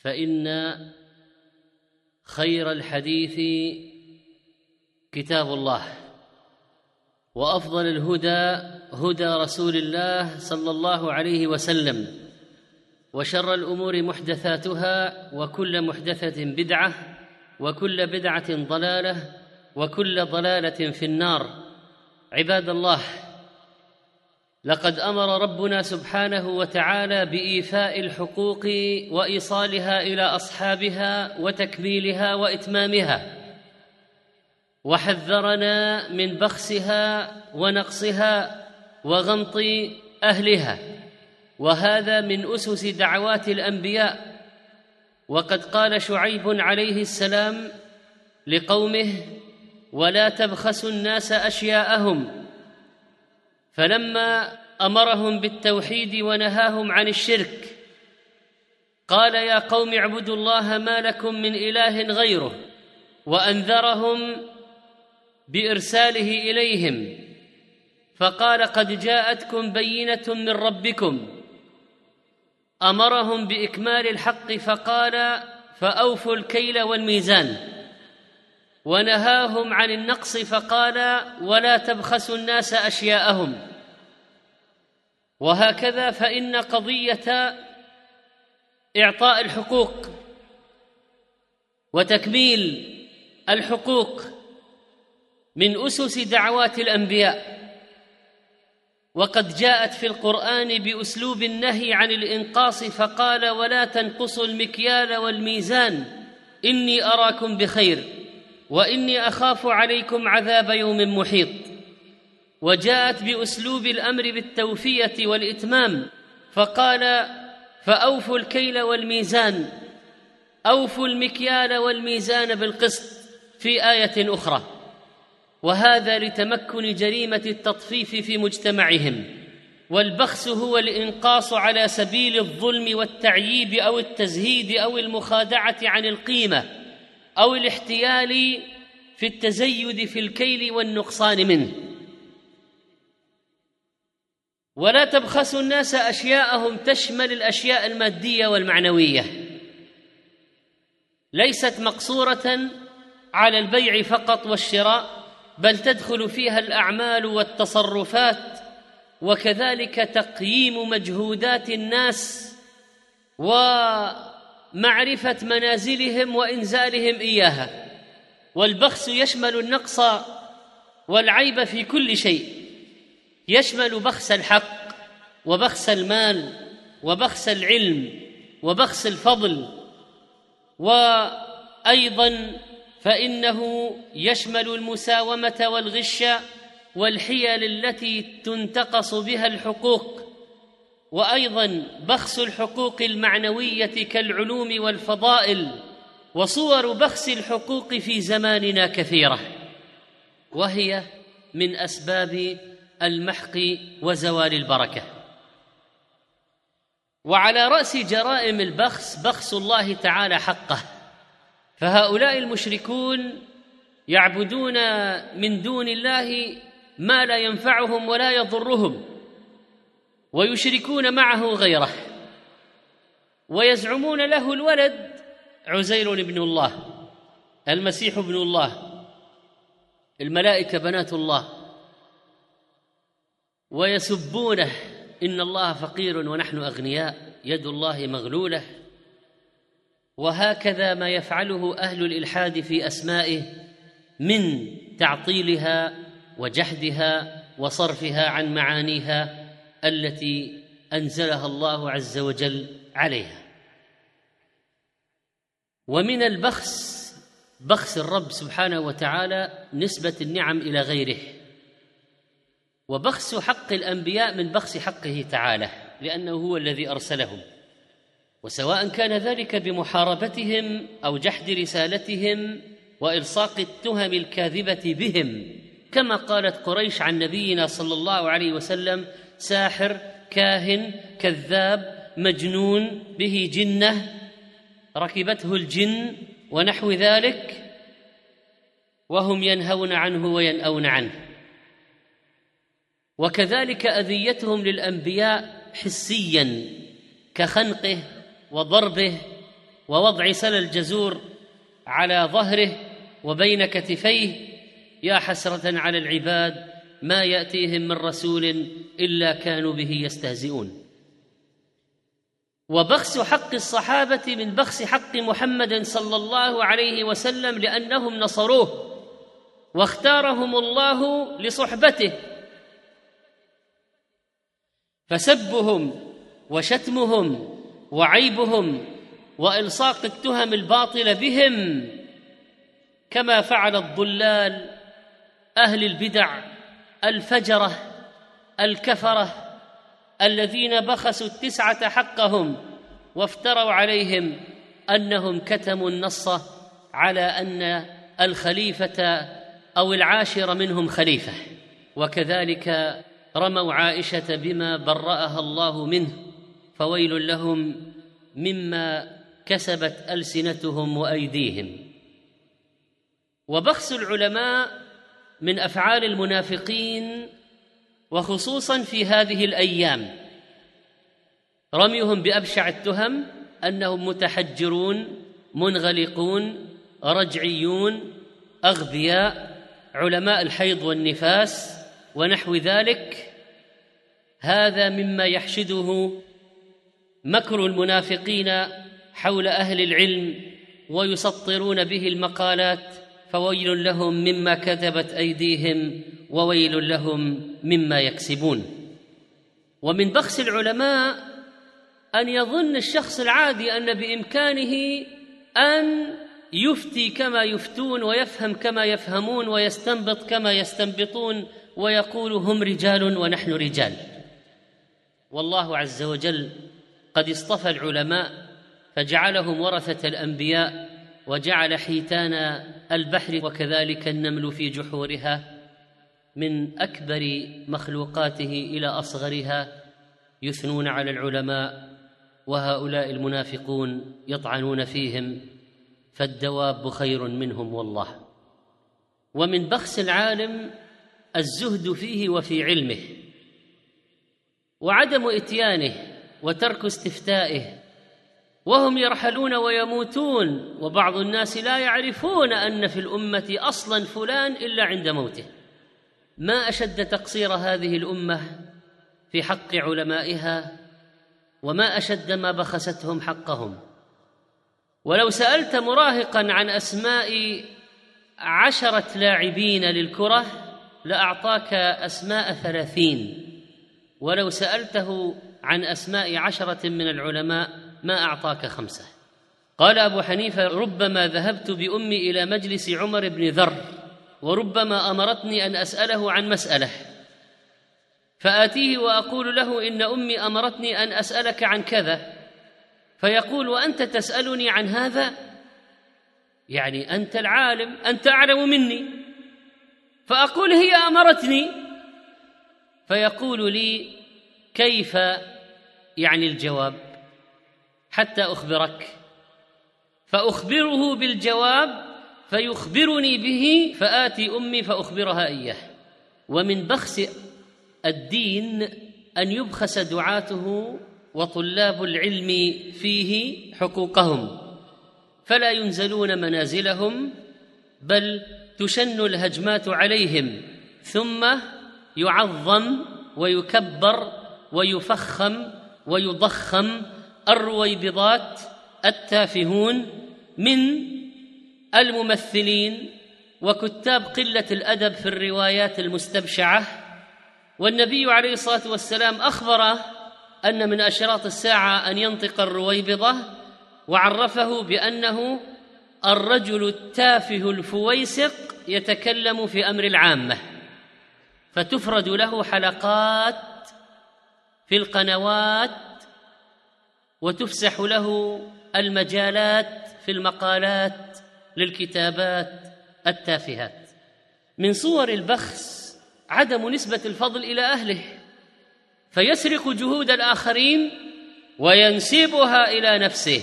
فإن خير الحديث كتاب الله وأفضل الهدى هدى رسول الله صلى الله عليه وسلم وشر الأمور محدثاتها وكل محدثة بدعة وكل بدعة ضلالة وكل ضلالة في النار. عباد الله لقد أمر ربنا سبحانه وتعالى بإيفاء الحقوق وإيصالها إلى أصحابها وتكميلها وإتمامها وحذرنا من بخسها ونقصها وغمط أهلها وهذا من أسس دعوات الأنبياء. وقد قال شعيب عليه السلام لقومه ولا تبخسوا الناس أشياءهم فلما أمرهم بالتوحيد ونهاهم عن الشرك قال يا قوم اعبدوا الله ما لكم من إله غيره وأنذرهم بإرساله إليهم. فقال قد جاءتكم بينة من ربكم. أمرهم بإكمال الحق فقال فأوفوا الكيل والميزان. ونهاهم عن النقص فقال ولا تبخسوا الناس أشياءهم. وهكذا فإن قضية إعطاء الحقوق وتكميل الحقوق من أسس دعوات الأنبياء. وقد جاءت في القرآن بأسلوب النهي عن الإنقاص فقال ولا تنقصوا المكيال والميزان إني أراكم بخير. وإني أخاف عليكم عذاب يوم محيط. وجاءت بأسلوب الأمر بالتوفية والإتمام فقال فأوفوا الكيل والميزان أوفوا المكيال والميزان بالقسط في آية أخرى. وهذا لتمكن جريمة التطفيف في مجتمعهم. والبخس هو الإنقاص على سبيل الظلم والتعييب أو التزهيد أو المخادعة عن القيمة. أو الاحتيال في التزيد في الكيل والنقصان منه. ولا تبخسوا الناس أشياءهم تشمل الأشياء المادية والمعنوية. ليست مقصورة على البيع فقط والشراء بل تدخل فيها الأعمال والتصرفات وكذلك تقييم مجهودات الناس ومعرفه منازلهم وإنزالهم إياها والبخس يشمل النقص والعيب في كل شيء يشمل بخس الحق وبخس المال وبخس العلم وبخس الفضل وأيضا فإنه يشمل المساومة والغش والحيل التي تنتقص بها الحقوق وأيضا بخس الحقوق المعنوية كالعلوم والفضائل وصور بخس الحقوق في زماننا كثيرة وهي من أسباب المحق وزوال البركة. وعلى رأس جرائم البخس بخس الله تعالى حقه. فهؤلاء المشركون يعبدون من دون الله ما لا ينفعهم ولا يضرهم. ويشركون معه غيره. ويزعمون له الولد عزير ابن الله المسيح ابن الله الملائكة بنات الله. ويسبونه إن الله فقير ونحن أغنياء يد الله مغلولة. وهكذا ما يفعله أهل الإلحاد في أسمائه من تعطيلها وجحدها وصرفها عن معانيها التي أنزلها الله عز وجل عليها. ومن البخس بخس الرب سبحانه وتعالى نسبة النعم إلى غيره. وبخس حق الأنبياء من بخس حقه تعالى لأنه هو الذي أرسلهم. وسواء كان ذلك بمحاربتهم أو جحد رسالتهم وإلصاق التهم الكاذبة بهم كما قالت قريش عن نبينا صلى الله عليه وسلم ساحر كاهن كذاب مجنون به جنة ركبته الجن ونحو ذلك وهم ينهون عنه وينأون عنه. وكذلك أذيتهم للأنبياء حسيا كخنقه وضربه ووضع سل الجزور على ظهره وبين كتفيه يا حسرة على العباد ما يأتيهم من رسول إلا كانوا به يستهزئون. وبخس حق الصحابة من بخس حق محمد صلى الله عليه وسلم لأنهم نصروه واختارهم الله لصحبته. فسبهم وشتمهم وعيبهم وإلصاق التهم الباطله بهم كما فعل الضلال أهل البدع. الفجرة الكفرة الذين بخسوا التسعة حقهم وافتروا عليهم أنهم كتموا النص على أن الخليفة أو العاشر منهم خليفة. وكذلك رموا عائشة بما برأها الله منه فويل لهم مما كسبت ألسنتهم وأيديهم. وبخس العلماء من أفعال المنافقين وخصوصا في هذه الأيام. رميهم بأبشع التهم أنهم متحجرون منغلقون رجعيون أغبياء علماء الحيض والنفاس ونحو ذلك. هذا مما يحشده مكر المنافقين حول أهل العلم ويسطرون به المقالات. فويل لهم مما كذبت أيديهم وويل لهم مما يكسبون. ومن بخس العلماء أن يظن الشخص العادي أن بإمكانه أن يفتي كما يفتون ويفهم كما يفهمون ويستنبط كما يستنبطون ويقول هم رجال ونحن رجال. والله عز وجل قد اصطفى العلماء فجعلهم ورثة الأنبياء وجعل حيتان البحر وكذلك النمل في جحورها من أكبر مخلوقاته إلى أصغرها يثنون على العلماء وهؤلاء المنافقون يطعنون فيهم فالدواب خير منهم والله. ومن بخس العالم الزهد فيه وفي علمه وعدم إتيانه وترك استفتائه وهم يرحلون ويموتون وبعض الناس لا يعرفون أن في الأمة أصلا فلان إلا عند موته. ما أشد تقصير هذه الأمة في حق علمائها وما أشد ما بخستهم حقهم. ولو سألت مراهقا عن أسماء عشرة لاعبين للكرة لأعطاك أسماء ثلاثين. ولو سألته عن أسماء عشرة من العلماء ما أعطاك خمسة. قال أبو حنيفة ربما ذهبت بأمي إلى مجلس عمر بن ذر وربما أمرتني أن أسأله عن مسألة. فآتيه وأقول له إن أمي أمرتني أن أسألك عن كذا. فيقول وأنت تسألني عن هذا؟ يعني أنت العالم أنت أعلم مني. فأقول هي أمرتني. فيقول لي كيف؟ يعني الجواب حتى أخبرك. فأخبره بالجواب فيخبرني به فآتي أمي فأخبرها إياه. ومن بخس الدين أن يبخس دعاته وطلاب العلم فيه حقوقهم. فلا ينزلون منازلهم بل تشن الهجمات عليهم. ثم يعظم ويكبر ويفخم ويضخم الرويبضات التافهون من الممثلين وكتاب قلة الأدب في الروايات المستبشعة والنبي عليه الصلاة والسلام اخبر أن من أشراط الساعة أن ينطق الرويبضة وعرفه بأنه الرجل التافه الفويسق يتكلم في أمر العامة فتفرد له حلقات في القنوات وتفسح له المجالات في المقالات للكتابات التافهات. من صور البخس عدم نسبة الفضل إلى أهله فيسرق جهود الآخرين وينسبها إلى نفسه.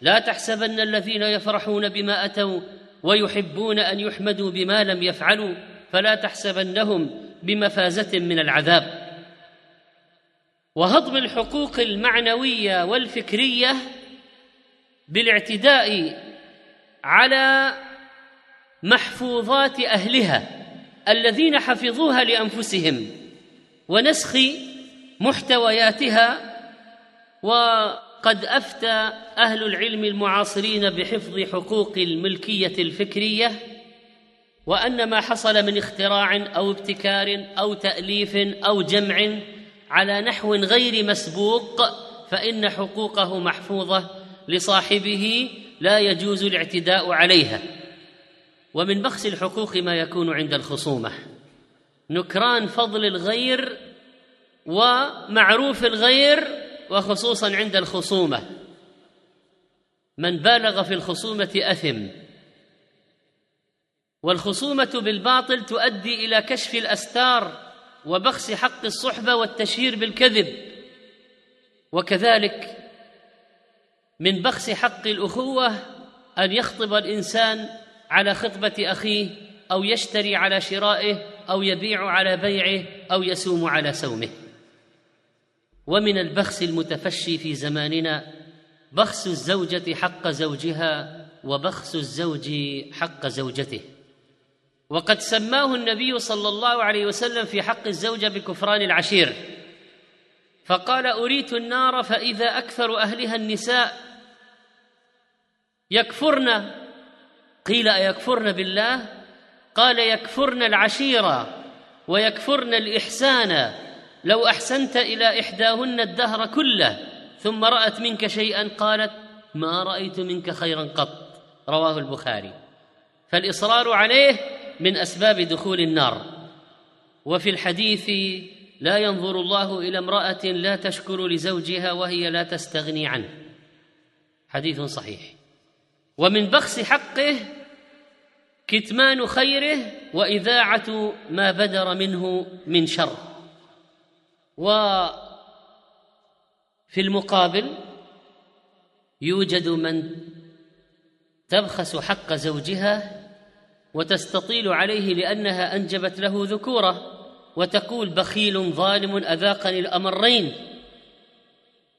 لا تحسبن الذين يفرحون بما أتوا ويحبون أن يحمدوا بما لم يفعلوا فلا تحسبنهم بمفازة من العذاب. وهضم الحقوق المعنوية والفكرية بالاعتداء على محفوظات أهلها الذين حفظوها لأنفسهم ونسخ محتوياتها وقد أفتى أهل العلم المعاصرين بحفظ حقوق الملكية الفكرية وأن ما حصل من اختراع أو ابتكار أو تأليف أو جمع على نحو غير مسبوق فإن حقوقه محفوظة لصاحبه لا يجوز الاعتداء عليها. ومن بخس الحقوق ما يكون عند الخصومة. نكران فضل الغير ومعروف الغير وخصوصا عند الخصومة. من بالغ في الخصومة أثم. والخصومة بالباطل تؤدي إلى كشف الأستار وبخس حق الصحبة والتشهير بالكذب. وكذلك من بخس حق الأخوة أن يخطب الإنسان على خطبة أخيه أو يشتري على شرائه أو يبيع على بيعه أو يسوم على سومه ومن البخس المتفشي في زماننا بخس الزوجة حق زوجها وبخس الزوج حق زوجته. وقد سماه النبي صلى الله عليه وسلم في حق الزوجة بكفران العشير. فقال أريت النار فإذا أكثر أهلها النساء. يكفرن؟ قيل أيكفرن بالله؟ قال يكفرن العشيره ويكفرن الإحسان. لو أحسنت إلى إحداهن الدهر كله ثم رأت منك شيئا قالت ما رأيت منك خيرا قط. رواه البخاري. فالإصرار عليه من أسباب دخول النار. وفي الحديث لا ينظر الله إلى امرأة لا تشكر لزوجها وهي لا تستغني عنه. حديث صحيح. ومن بخس حقه كتمان خيره وإذاعة ما بدر منه من شر. وفي المقابل يوجد من تبخس حق زوجها وتستطيل عليه لأنها أنجبت له ذكوره وتقول بخيل ظالم أذاقني الأمرين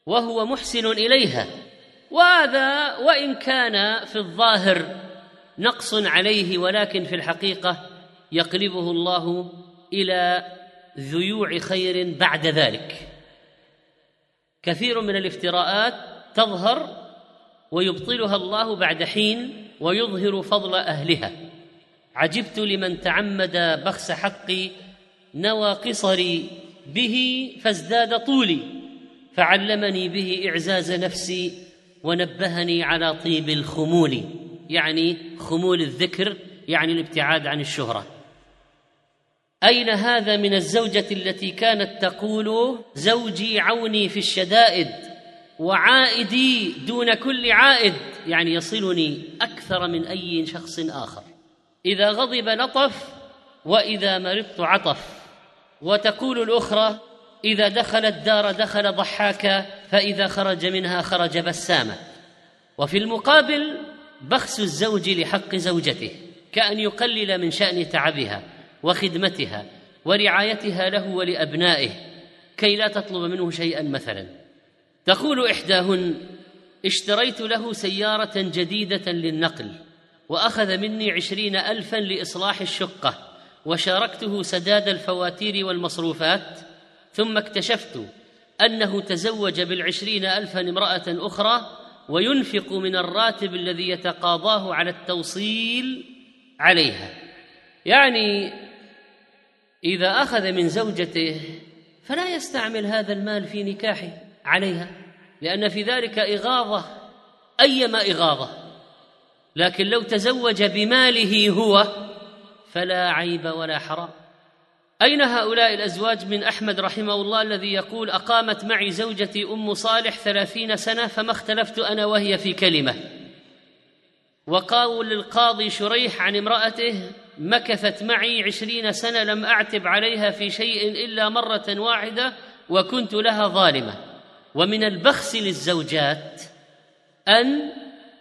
وهو محسن إليها. وهذا وإن كان في الظاهر نقص عليه ولكن في الحقيقة يقلبه الله إلى ذيوع خير بعد ذلك. كثير من الافتراءات تظهر ويبطلها الله بعد حين ويظهر فضل أهلها. عجبت لمن تعمد بخس حقي نوى قصري به فازداد طولي فعلمني به إعزاز نفسي ونبهني على طيب الخمول. يعني خمول الذكر يعني الابتعاد عن الشهرة. أين هذا من الزوجة التي كانت تقول زوجي عوني في الشدائد وعائدي دون كل عائد يعني يصلني أكثر من أي شخص آخر. إذا غضب لطف وإذا مرضت عطف. وتقول الأخرى إذا دخل الدار دخل ضحاكا فإذا خرج منها خرج بساما وفي المقابل بخس الزوج لحق زوجته كأن يقلل من شأن تعبها وخدمتها ورعايتها له ولأبنائه كي لا تطلب منه شيئا مثلا. تقول إحداهن اشتريت له سيارة جديدة للنقل. وأخذ مني عشرين الفا لإصلاح الشقة وشاركته سداد الفواتير والمصروفات ثم اكتشفت أنه تزوج بالعشرين الفا امرأة أخرى وينفق من الراتب الذي يتقاضاه على التوسيع عليها. يعني إذا أخذ من زوجته فلا يستعمل هذا المال في نكاحه عليها لأن في ذلك إغاظة أيما إغاظة. لكن لو تزوج بماله هو فلا عيب ولا حرام. أين هؤلاء الأزواج من أحمد رحمه الله الذي يقول أقامت معي زوجتي أم صالح ثلاثين سنة فما اختلفت أنا وهي في كلمة؟ وقال للقاضي شريح عن امرأته مكثت معي عشرين سنة لم أعتب عليها في شيء إلا مرة واحدة وكنت لها ظالمة. ومن البخس للزوجات أن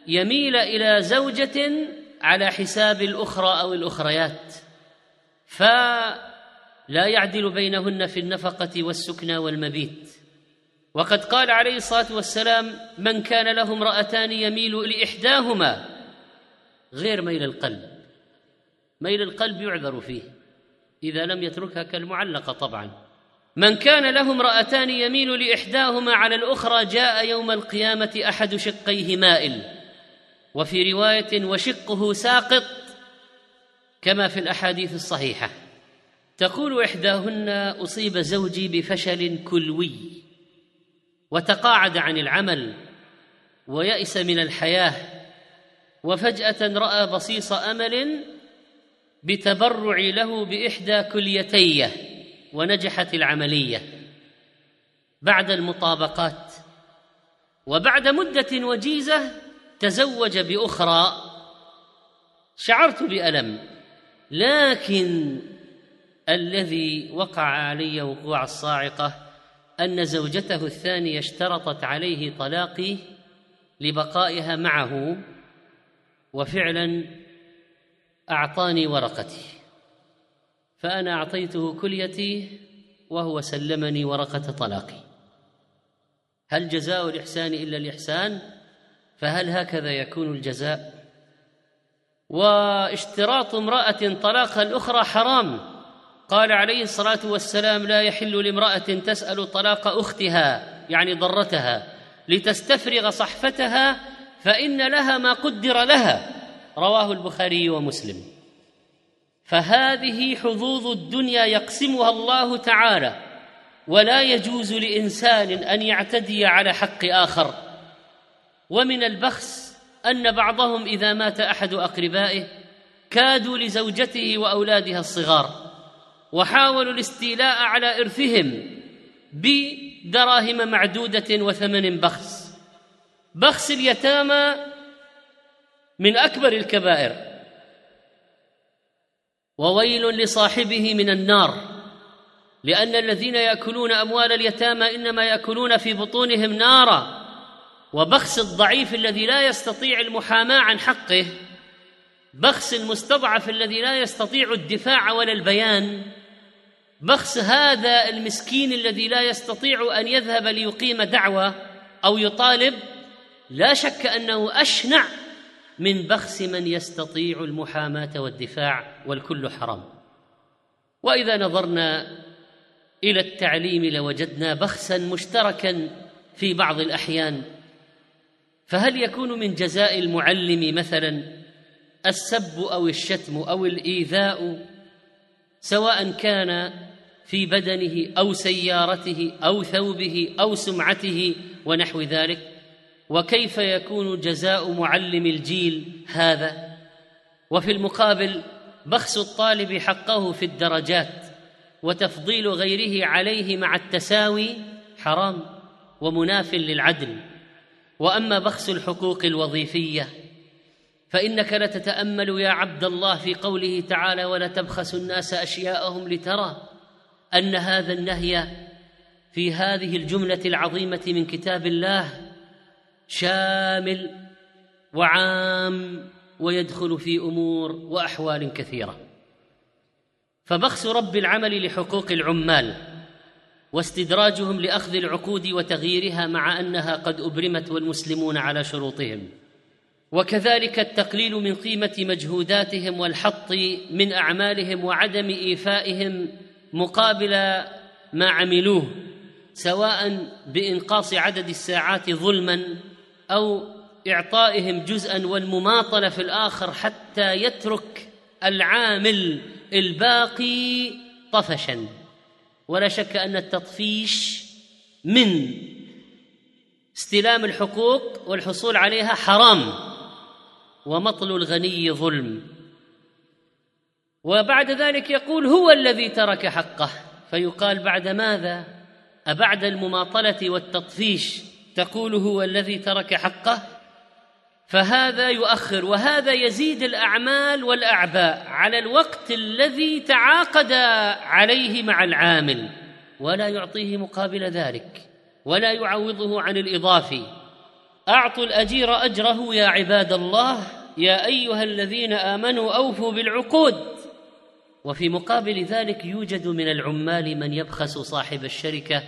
يميل إلى زوجة على حساب الأخرى أو الأخريات فلا يعدل بينهن في النفقة والسكنى والمبيت. وقد قال عليه الصلاة والسلام من كان له امرأتان يميل لإحداهما غير ميل القلب. ميل القلب يعذر فيه إذا لم يتركها كالمعلقة طبعا. من كان له امرأتان يميل لإحداهما على الأخرى جاء يوم القيامة أحد شقيه مائل. وفي رواية وشقه ساقط كما في الأحاديث الصحيحة. تقول إحداهن أصيب زوجي بفشل كلوي وتقاعد عن العمل ويأس من الحياة وفجأة رأى بصيص أمل بتبرع له بإحدى كليتيه ونجحت العملية. بعد المطابقات وبعد مدة وجيزة تزوج بأخرى شعرت بألم لكن الذي وقع علي وقوع الصاعقة أن زوجته الثانية اشترطت عليه طلاقي لبقائها معه وفعلا أعطاني ورقتي. فأنا أعطيته كليتي وهو سلمني ورقة طلاقي. هل جزاء الإحسان إلا الإحسان؟ فهل هكذا يكون الجزاء؟ واشتراط امرأة طلاق الأخرى حرام. قال عليه الصلاة والسلام لا يحل لامرأة تسأل طلاق أختها يعني ضرتها لتستفرغ صحفتها فإن لها ما قدر لها. رواه البخاري ومسلم. فهذه حظوظ الدنيا يقسمها الله تعالى ولا يجوز لإنسان أن يعتدي على حق آخر. ومن البخس أن بعضهم إذا مات أحد أقربائه كادوا لزوجته وأولادها الصغار وحاولوا الاستيلاء على إرثهم بدراهم معدودة وثمن بخس. بخس اليتامى من أكبر الكبائر. وويل لصاحبه من النار لأن الذين يأكلون أموال اليتامى إنما يأكلون في بطونهم نارا. وبخس الضعيف الذي لا يستطيع المحاماة عن حقه بخس المستضعف الذي لا يستطيع الدفاع ولا البيان بخس هذا المسكين الذي لا يستطيع أن يذهب ليقيم دعوة أو يطالب لا شك أنه أشنع من بخس من يستطيع المحاماة والدفاع والكل حرام. وإذا نظرنا إلى التعليم لوجدنا بخسا مشتركا في بعض الأحيان فهل يكون من جزاء المعلم مثلا السب أو الشتم أو الإيذاء سواء كان في بدنه أو سيارته أو ثوبه أو سمعته ونحو ذلك؟ وكيف يكون جزاء معلم الجيل هذا؟ وفي المقابل بخس الطالب حقه في الدرجات وتفضيل غيره عليه مع التساوي حرام ومناف للعدل. وأما بخس الحقوق الوظيفية فإنك لتتأمل يا عبد الله في قوله تعالى ولا تبخسوا الناس أشياءهم لترى أن هذا النهي في هذه الجملة العظيمة من كتاب الله شامل وعام ويدخل في أمور وأحوال كثيرة. فبخس رب العمل لحقوق العمال واستدراجهم لأخذ العقود وتغييرها مع أنها قد أبرمت والمسلمون على شروطهم. وكذلك التقليل من قيمة مجهوداتهم والحط من أعمالهم وعدم إيفائهم مقابل ما عملوه سواء بإنقاص عدد الساعات ظلما أو إعطائهم جزءا والمماطلة في الآخر حتى يترك العامل الباقي طفشا. ولا شك أن التطفيش من استلام الحقوق والحصول عليها حرام ومطل الغني ظلم. وبعد ذلك يقول هو الذي ترك حقه. فيقال بعد ماذا؟ أبعد المماطلة والتطفيش. تقول هو الذي ترك حقه؟ فهذا يؤخر وهذا يزيد الأعمال والأعباء على الوقت الذي تعاقد عليه مع العامل ولا يعطيه مقابل ذلك ولا يعوضه عن الاضافي أعطوا الأجير أجره يا عباد الله يا أيها الذين آمنوا أوفوا بالعقود. وفي مقابل ذلك يوجد من العمال من يبخس صاحب الشركة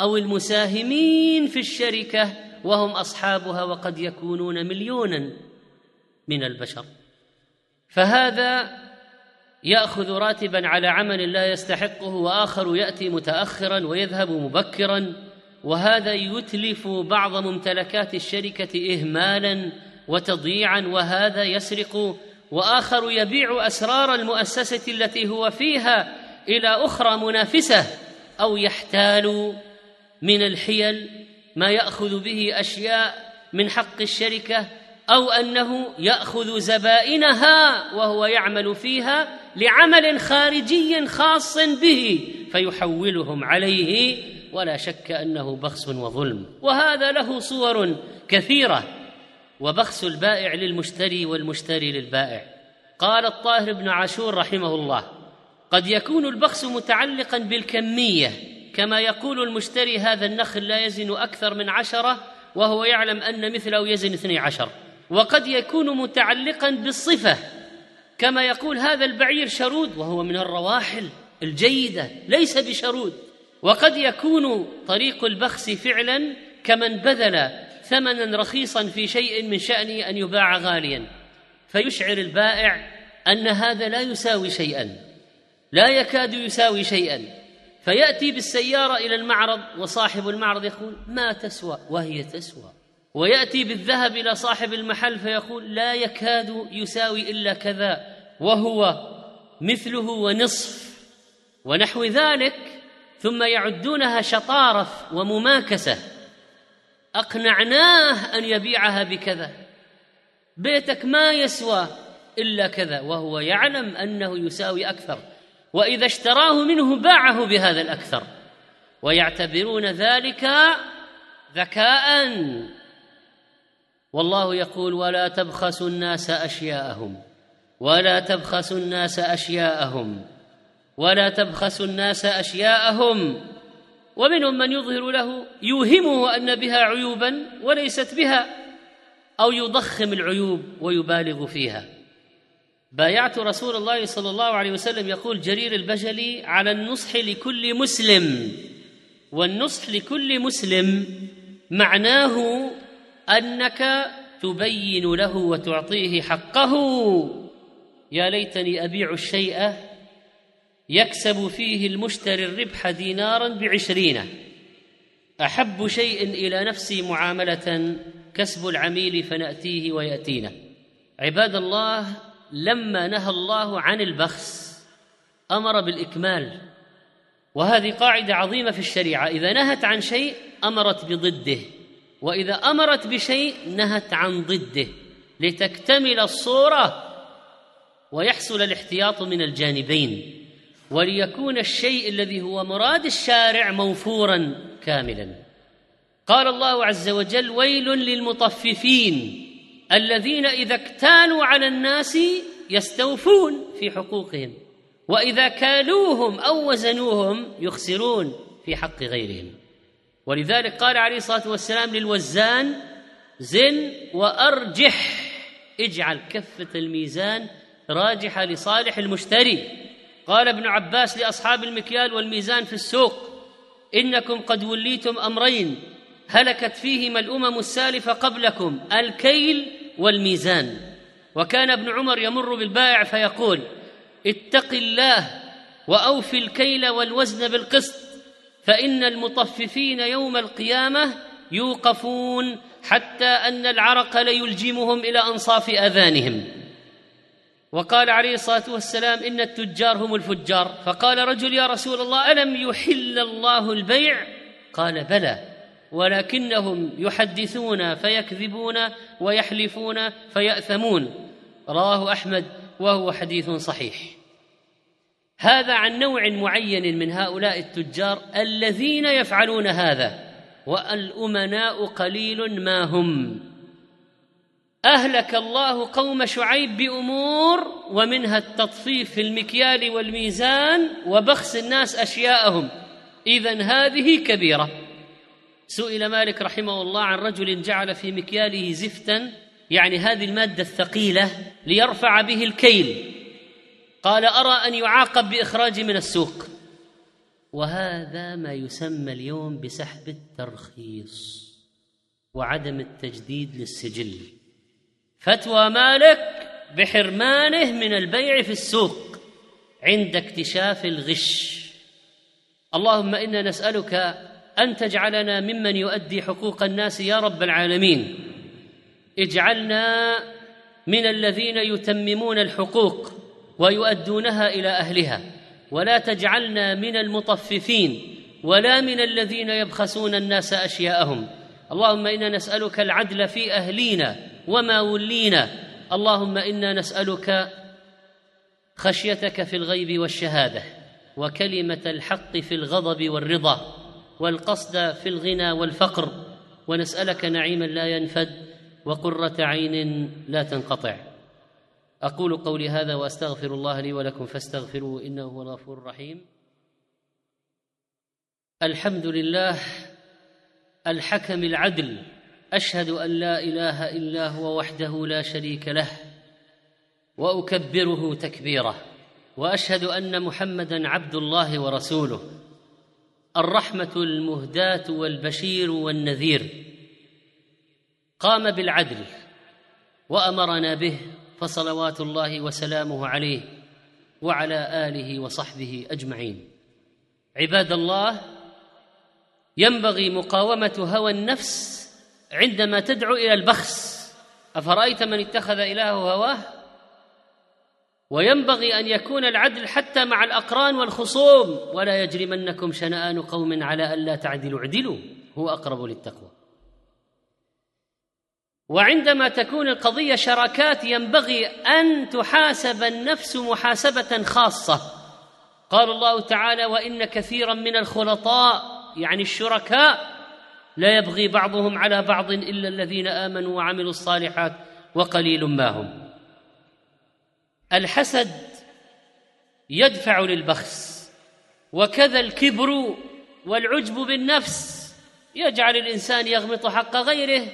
أو المساهمين في الشركة وهم أصحابها وقد يكونون مليونا من البشر. فهذا يأخذ راتبا على عمل لا يستحقه وآخر يأتي متاخرا ويذهب مبكرا. وهذا يتلف بعض ممتلكات الشركة اهمالا وتضييعا وهذا يسرق. وآخر يبيع أسرار المؤسسة التي هو فيها إلى أخرى منافسة أو يحتال من الحيل ما يأخذ به أشياء من حق الشركة أو أنه يأخذ زبائنها وهو يعمل فيها لعمل خارجي خاص به فيحولهم عليه ولا شك أنه بخس وظلم. وهذا له صور كثيرة وبخس البائع للمشتري والمشتري للبائع. قال الطاهر بن عاشور رحمه الله قد يكون البخس متعلقا بالكمية كما يقول المشتري هذا النخل لا يزن أكثر من عشرة وهو يعلم أن مثله يزن اثني عشر. وقد يكون متعلقا بالصفة. كما يقول هذا البعير شرود وهو من الرواحل الجيدة ليس بشرود. وقد يكون طريق البخس فعلا كمن بذل ثمنا رخيصا في شيء من شأنه أن يباع غاليا. فيشعر البائع أن هذا لا يساوي شيئا. لا يكاد يساوي شيئا. فيأتي بالسيارة إلى المعرض وصاحب المعرض يقول ما تسوى؟ وهي تسوى. ويأتي بالذهب إلى صاحب المحل فيقول لا يكاد يساوي إلا كذا وهو مثله ونصف ونحو ذلك ثم يعدونها شطارف ومماكسة. أقنعناه أن يبيعها بكذا. بيتك ما يسوى إلا كذا وهو يعلم أنه يساوي أكثر. وإذا اشتراه منه باعه بهذا الأكثر. ويعتبرون ذلك ذكاء. والله يقول ولا تبخسوا الناس أشياءهم. ولا تبخسوا الناس أشياءهم. ولا تبخسوا الناس أشياءهم. ومنهم من يظهر له يوهمه أن بها عيوبا وليست بها أو يضخم العيوب ويبالغ فيها. بايعت رسول الله صلى الله عليه وسلم يقول جرير البجلي على النصح لكل مسلم والنصح لكل مسلم معناه أنك تبين له وتعطيه حقه. يا ليتني أبيع الشيء يكسب فيه المشتري الربح دينارا بعشرين. أحب شيء إلى نفسي معاملة كسب العميل فنأتيه ويأتينا. عباد الله لما نهى الله عن البخس أمر بالإكمال. وهذه قاعدة عظيمة في الشريعة. إذا نهت عن شيء أمرت بضده. وإذا أمرت بشيء نهت عن ضده. لتكتمل الصورة ويحصل الاحتياط من الجانبين. وليكون الشيء الذي هو مراد الشارع موفورا كاملا. قال الله عز وجل ويل للمطففين الذين إذا اكتالوا على الناس يستوفون في حقوقهم وإذا كالوهم أو وزنوهم يخسرون في حق غيرهم. ولذلك قال عليه الصلاة والسلام للوزان زن وأرجح اجعل كفة الميزان راجحة لصالح المشتري. قال ابن عباس لأصحاب المكيال والميزان في السوق إنكم قد وليتم أمرين هلكت فيهما الأمم السالفة قبلكم الكيل والميزان. وكان ابن عمر يمر بالبائع فيقول اتق الله واوف الكيل والوزن بالقسط فإن المطففين يوم القيامة يوقفون حتى أن العرق ليلجمهم إلى أنصاف آذانهم. وقال عليه الصلاة والسلام إن التجار هم الفجار. فقال رجل يا رسول الله ألم يحل الله البيع؟ قال بلى. ولكنهم يحدثون فيكذبون ويحلفون فيأثمون. رواه أحمد وهو حديث صحيح. هذا عن نوع معين من هؤلاء التجار الذين يفعلون هذا والأمناء قليل ما هم. أهلك الله قوم شعيب بأمور ومنها التطفيف في المكيال والميزان وبخس الناس أشياءهم. اذا هذه كبيرة. سئل مالك رحمه الله عن رجل جعل في مكياله زفتا يعني هذه المادة الثقيلة ليرفع به الكيل. قال أرى أن يعاقب بإخراج من السوق. وهذا ما يسمى اليوم بسحب الترخيص وعدم التجديد للسجل. فتوى مالك بحرمانه من البيع في السوق عند اكتشاف الغش. اللهم إنا نسألك أن تجعلنا ممن يؤدي حقوق الناس يا رب العالمين. اجعلنا من الذين يتممون الحقوق ويؤدونها إلى أهلها. ولا تجعلنا من المطففين ولا من الذين يبخسون الناس أشياءهم. اللهم إنا نسألك العدل في أهلينا وما ولينا. اللهم إنا نسألك خشيتك في الغيب والشهادة وكلمة الحق في الغضب والرضا. والقصد في الغنى والفقر ونسألك نعيما لا ينفد وقرة عين لا تنقطع. أقول قولي هذا وأستغفر الله لي ولكم فاستغفروه إنه هو الغفور الرحيم. الحمد لله الحكم العدل أشهد أن لا إله إلا هو وحده لا شريك له وأكبره تكبيره وأشهد أن محمدا عبد الله ورسوله. الرحمة المهداة والبشير والنذير. قام بالعدل وأمرنا به فصلوات الله وسلامه عليه وعلى آله وصحبه أجمعين. عباد الله ينبغي مقاومة هوى النفس عندما تدعو إلى البخس. أفرأيت من اتخذ إلهه هواه؟ وينبغي أن يكون العدل حتى مع الأقران والخصوم ولا يجرمنكم شنآن قوم على الا تعدلوا اعدلوا هو أقرب للتقوى. وعندما تكون القضية شراكات ينبغي أن تحاسب النفس محاسبة خاصة. قال الله تعالى وإن كثيرا من الخلطاء يعني الشركاء لا يبغي بعضهم على بعض إلا الذين آمنوا وعملوا الصالحات وقليل ما هم. الحسد يدفع للبخس وكذا الكبر والعجب بالنفس يجعل الإنسان يغمط حق غيره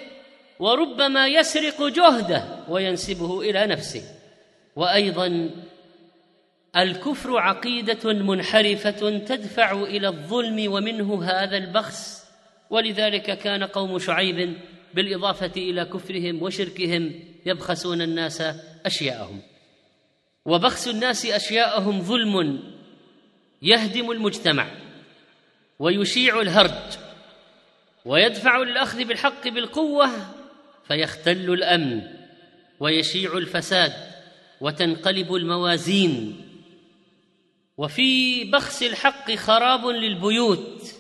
وربما يسرق جهده وينسبه إلى نفسه. وأيضا الكفر عقيدة منحرفة تدفع إلى الظلم ومنه هذا البخس. ولذلك كان قوم شعيب بالإضافة إلى كفرهم وشركهم يبخسون الناس أشياءهم. وبخس الناس أشياءهم ظلم يهدم المجتمع ويشيع الهرج ويدفع للاخذ بالحق بالقوة فيختل الأمن ويشيع الفساد وتنقلب الموازين وفي بخس الحق خراب للبيوت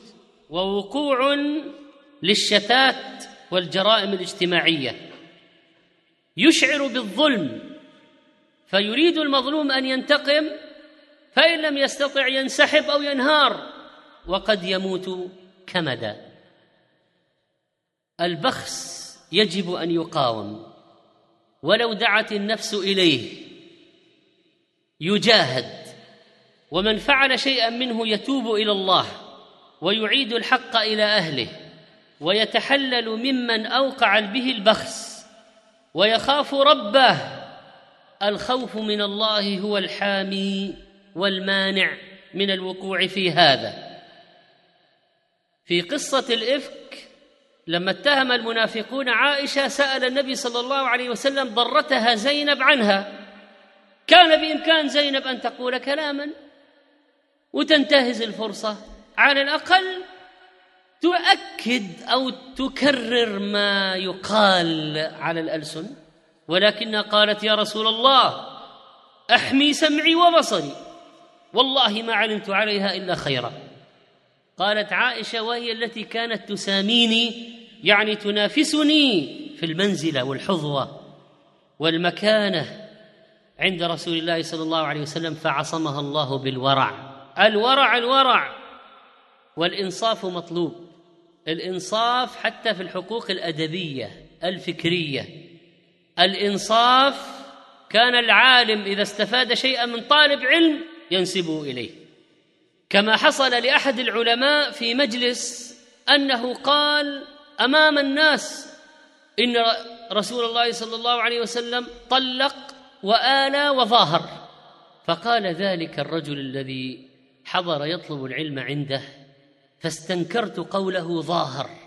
ووقوع للشتات والجرائم الاجتماعية يشعر بالظلم فيريد المظلوم أن ينتقم فإن لم يستطع ينسحب أو ينهار وقد يموت كمدا. البخس يجب أن يقاوم ولو دعت النفس إليه. يجاهد ومن فعل شيئا منه يتوب إلى الله ويعيد الحق إلى أهله ويتحلل ممن أوقع به البخس ويخاف ربه الخوف من الله هو الحامي والمانع من الوقوع في هذا. في قصة الإفك لما اتهم المنافقون عائشة سأل النبي صلى الله عليه وسلم ضرتها زينب عنها. كان بإمكان زينب أن تقول كلاما وتنتهز الفرصة. على الأقل تؤكد أو تكرر ما يقال على الألسن. ولكنها قالت يا رسول الله أحمي سمعي وبصري. والله ما علمت عليها إلا خيرا. قالت عائشة وهي التي كانت تساميني يعني تنافسني في المنزلة والحظوة والمكانة عند رسول الله صلى الله عليه وسلم فعصمها الله بالورع. الورع الورع. والإنصاف مطلوب. الإنصاف حتى في الحقوق الأدبية الفكرية. الإنصاف كان العالم إذا استفاد شيئا من طالب علم ينسبه إليه. كما حصل لأحد العلماء في مجلس أنه قال أمام الناس إن رسول الله صلى الله عليه وسلم طلق وآلى وظاهر. فقال ذلك الرجل الذي حضر يطلب العلم عنده فاستنكرت قوله ظاهر.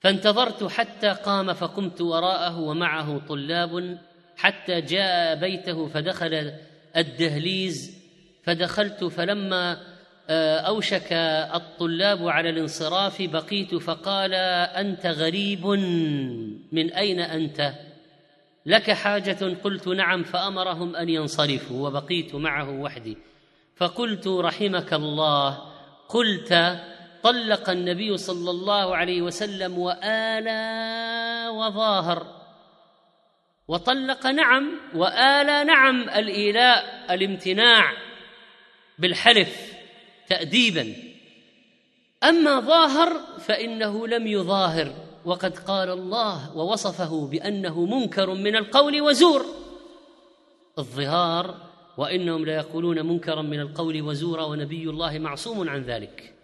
فانتظرت حتى قام فقمت وراءه ومعه طلاب حتى جاء بيته فدخل الدهليز. فدخلت فلما آه، أوشك الطلاب على الانصراف بقيت فقال أنت غريب من أين أنت؟ لك حاجة قلت نعم. فأمرهم أن ينصرفوا وبقيت معه وحدي. فقلت رحمك الله. قلت طلق النبي صلى الله عليه وسلم وآلى وظاهر. وطلق نعم وآلى نعم الإيلاء الامتناع بالحلف تأديبا. أما ظاهر فإنه لم يظاهر وقد قال الله ووصفه بأنه منكر من القول وزور. الظهار وإنهم ليقولون منكرا من القول وزورا ونبي الله معصوم عن ذلك.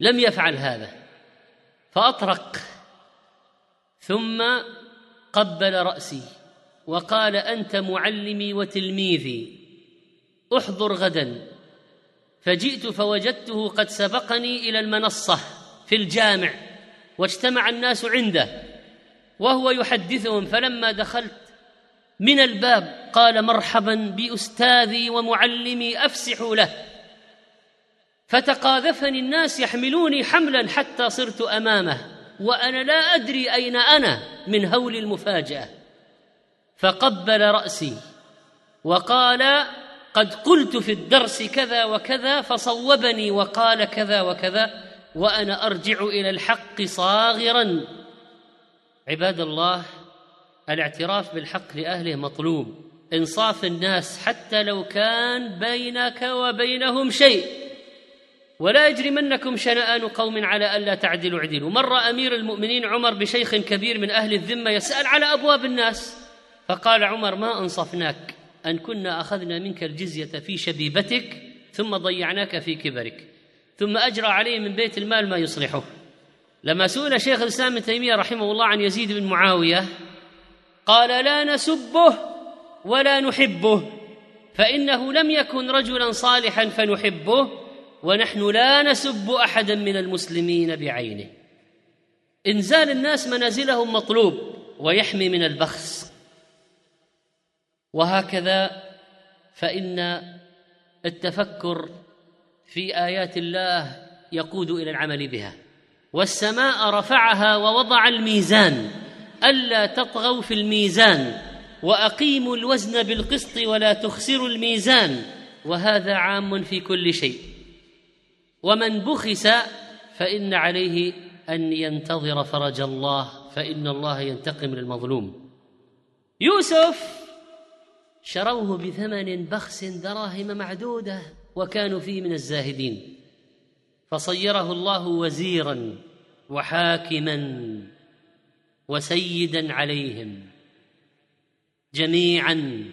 لم يفعل هذا فأطرق ثم قبل رأسي وقال أنت معلمي وتلميذي احضر غدا. فجئت فوجدته قد سبقني إلى المنصة في الجامع واجتمع الناس عنده وهو يحدثهم. فلما دخلت من الباب قال مرحبا بأستاذي ومعلمي أفسح له. فتقاذفني الناس يحملوني حملا حتى صرت أمامه وأنا لا أدري أين أنا من هول المفاجأة. فقبل رأسي وقال قد قلت في الدرس كذا وكذا فصوبني وقال كذا وكذا وأنا أرجع إلى الحق صاغرا. عباد الله الاعتراف بالحق لأهله مطلوب إنصاف الناس حتى لو كان بينك وبينهم شيء. ولا يجرمنكم شنآن قوم على ألا تعدلوا اعدلوا. مر أمير المؤمنين عمر بشيخ كبير من أهل الذمة يسأل على أبواب الناس فقال عمر ما أنصفناك أن كنا أخذنا منك الجزية في شبيبتك ثم ضيعناك في كبرك ثم أجرى عليه من بيت المال ما يصلحه. لما سئل شيخ الإسلام ابن تيمية رحمه الله عن يزيد بن معاوية قال لا نسبه ولا نحبه فإنه لم يكن رجلا صالحا فنحبه ونحن لا نسب أحدا من المسلمين بعينه. إنزال الناس منازلهم مطلوب ويحمي من البخس. وهكذا فإن التفكر في آيات الله يقود إلى العمل بها. والسماء رفعها ووضع الميزان. ألا تطغوا في الميزان وأقيموا الوزن بالقسط ولا تخسروا الميزان. وهذا عام في كل شيء. ومن بخس فإن عليه أن ينتظر فرج الله فإن الله ينتقم للمظلوم. يوسف شروه بثمن بخس دراهم معدودة وكانوا فيه من الزاهدين. فصيره الله وزيرا وحاكما وسيدا عليهم جميعا.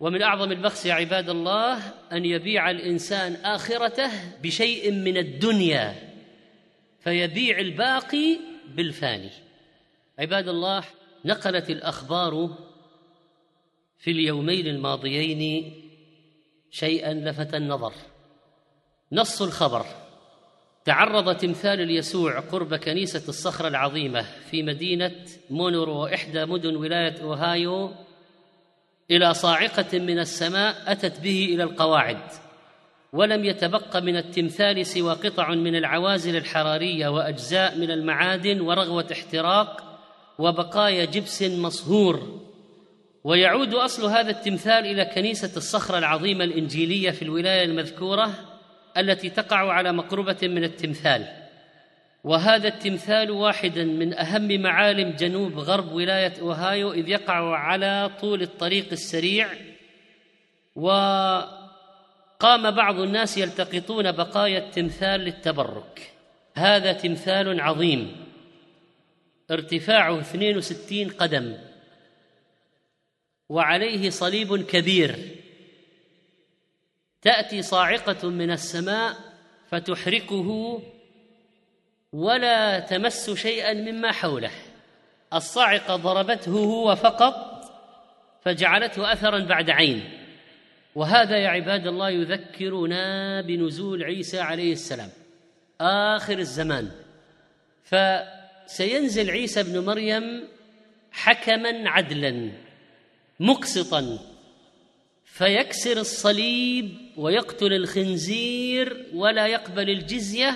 ومن أعظم البخس يا عباد الله أن يبيع الإنسان آخرته بشيء من الدنيا فيبيع الباقي بالفاني. عباد الله نقلت الأخبار في اليومين الماضيين شيئا لفت النظر. نص الخبر تعرض تمثال اليسوع قرب كنيسة الصخرة العظيمة في مدينة مونورو إحدى مدن ولاية أوهايو إلى صاعقة من السماء أتت به إلى القواعد ولم يتبق من التمثال سوى قطع من العوازل الحرارية وأجزاء من المعادن ورغوة احتراق وبقايا جبس مصهور ويعود أصل هذا التمثال إلى كنيسة الصخرة العظيمة الإنجيلية في الولاية المذكورة التي تقع على مقربة من التمثال. وهذا التمثال واحد من أهم معالم جنوب غرب ولاية أوهايو إذ يقع على طول الطريق السريع وقام بعض الناس يلتقطون بقايا التمثال للتبرك. هذا تمثال عظيم. ارتفاعه 62 قدم. وعليه صليب كبير. تأتي صاعقة من السماء فتحرقه ولا تمس شيئا مما حوله. الصاعقه ضربته هو فقط فجعلته اثرا بعد عين. وهذا يا عباد الله يذكرنا بنزول عيسى عليه السلام آخر الزمان. فسينزل عيسى ابن مريم حكما عدلا مقسطا. فيكسر الصليب ويقتل الخنزير ولا يقبل الجزية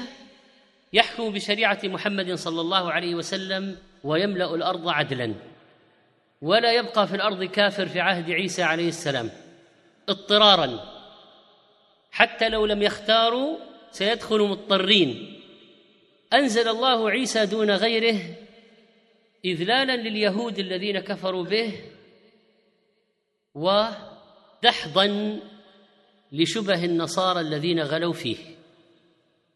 يحكم بشريعة محمد صلى الله عليه وسلم ويملأ الأرض عدلا ولا يبقى في الأرض كافر في عهد عيسى عليه السلام اضطرارا. حتى لو لم يختاروا سيدخل مضطرين. أنزل الله عيسى دون غيره اذلالا لليهود الذين كفروا به ودحضا لشبه النصارى الذين غلوا فيه.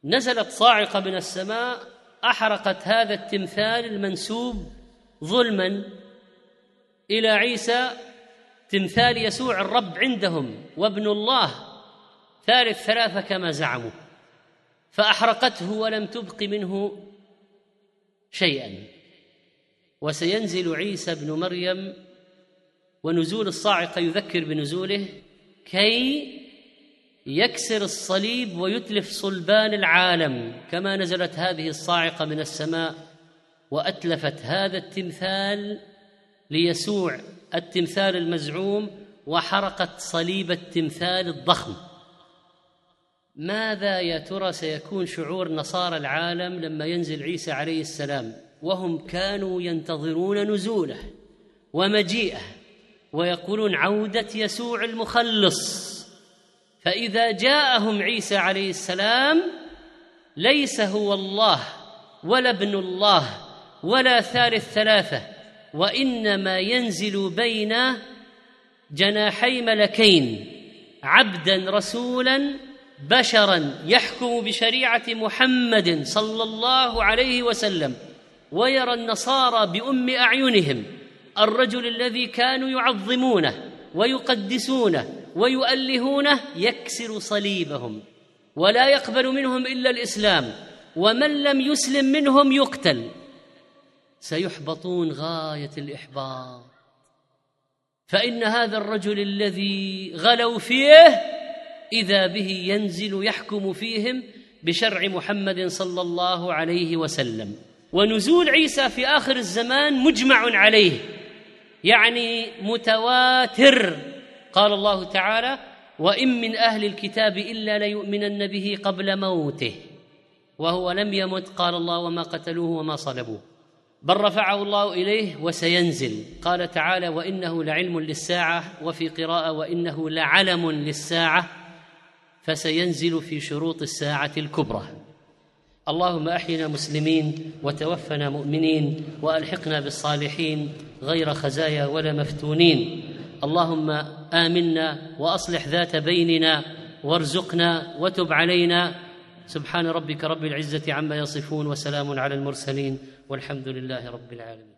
نزلت صاعقة من السماء أحرقت هذا التمثال المنسوب ظلما إلى عيسى تمثال يسوع الرب عندهم وابن الله ثالث ثلاثة كما زعموا. فأحرقته ولم تبق منه شيئا. وسينزل عيسى ابن مريم ونزول الصاعقة يذكر بنزوله كي يكسر الصليب ويتلف صلبان العالم كما نزلت هذه الصاعقة من السماء وأتلفت هذا التمثال ليسوع التمثال المزعوم وحرقت صليب التمثال الضخم. ماذا يا ترى سيكون شعور نصارى العالم لما ينزل عيسى عليه السلام؟ وهم كانوا ينتظرون نزوله ومجيئه ويقولون عودة يسوع المخلص. فإذا جاءهم عيسى عليه السلام ليس هو الله ولا ابن الله ولا ثالث ثلاثة وإنما ينزل بين جناحي ملكين عبدا رسولا بشرا يحكم بشريعة محمد صلى الله عليه وسلم ويرى النصارى بأم أعينهم الرجل الذي كانوا يعظمونه ويقدسونه ويؤلهونه يكسر صليبهم ولا يقبل منهم إلا الإسلام ومن لم يسلم منهم يقتل. سيحبطون غاية الإحباط. فإن هذا الرجل الذي غلوا فيه إذا به ينزل يحكم فيهم بشرع محمد صلى الله عليه وسلم. ونزول عيسى في آخر الزمان مجمع عليه يعني متواتر. قال الله تعالى وإن من أهل الكتاب إلا ليؤمنن به قبل موته وهو لم يمت قال الله وما قتلوه وما صلبوه بل رفعه الله إليه وسينزل. قال تعالى وإنه لعلم للساعة وفي قراءة وإنه لعلم للساعة فسينزل في شروط الساعة الكبرى. اللهم أحينا مسلمين وتوفنا مؤمنين وألحقنا بالصالحين غير خزايا ولا مفتونين. اللهم آمنا وأصلح ذات بيننا وارزقنا وتب علينا. سبحان ربك رب العزة عما يصفون وسلام على المرسلين والحمد لله رب العالمين.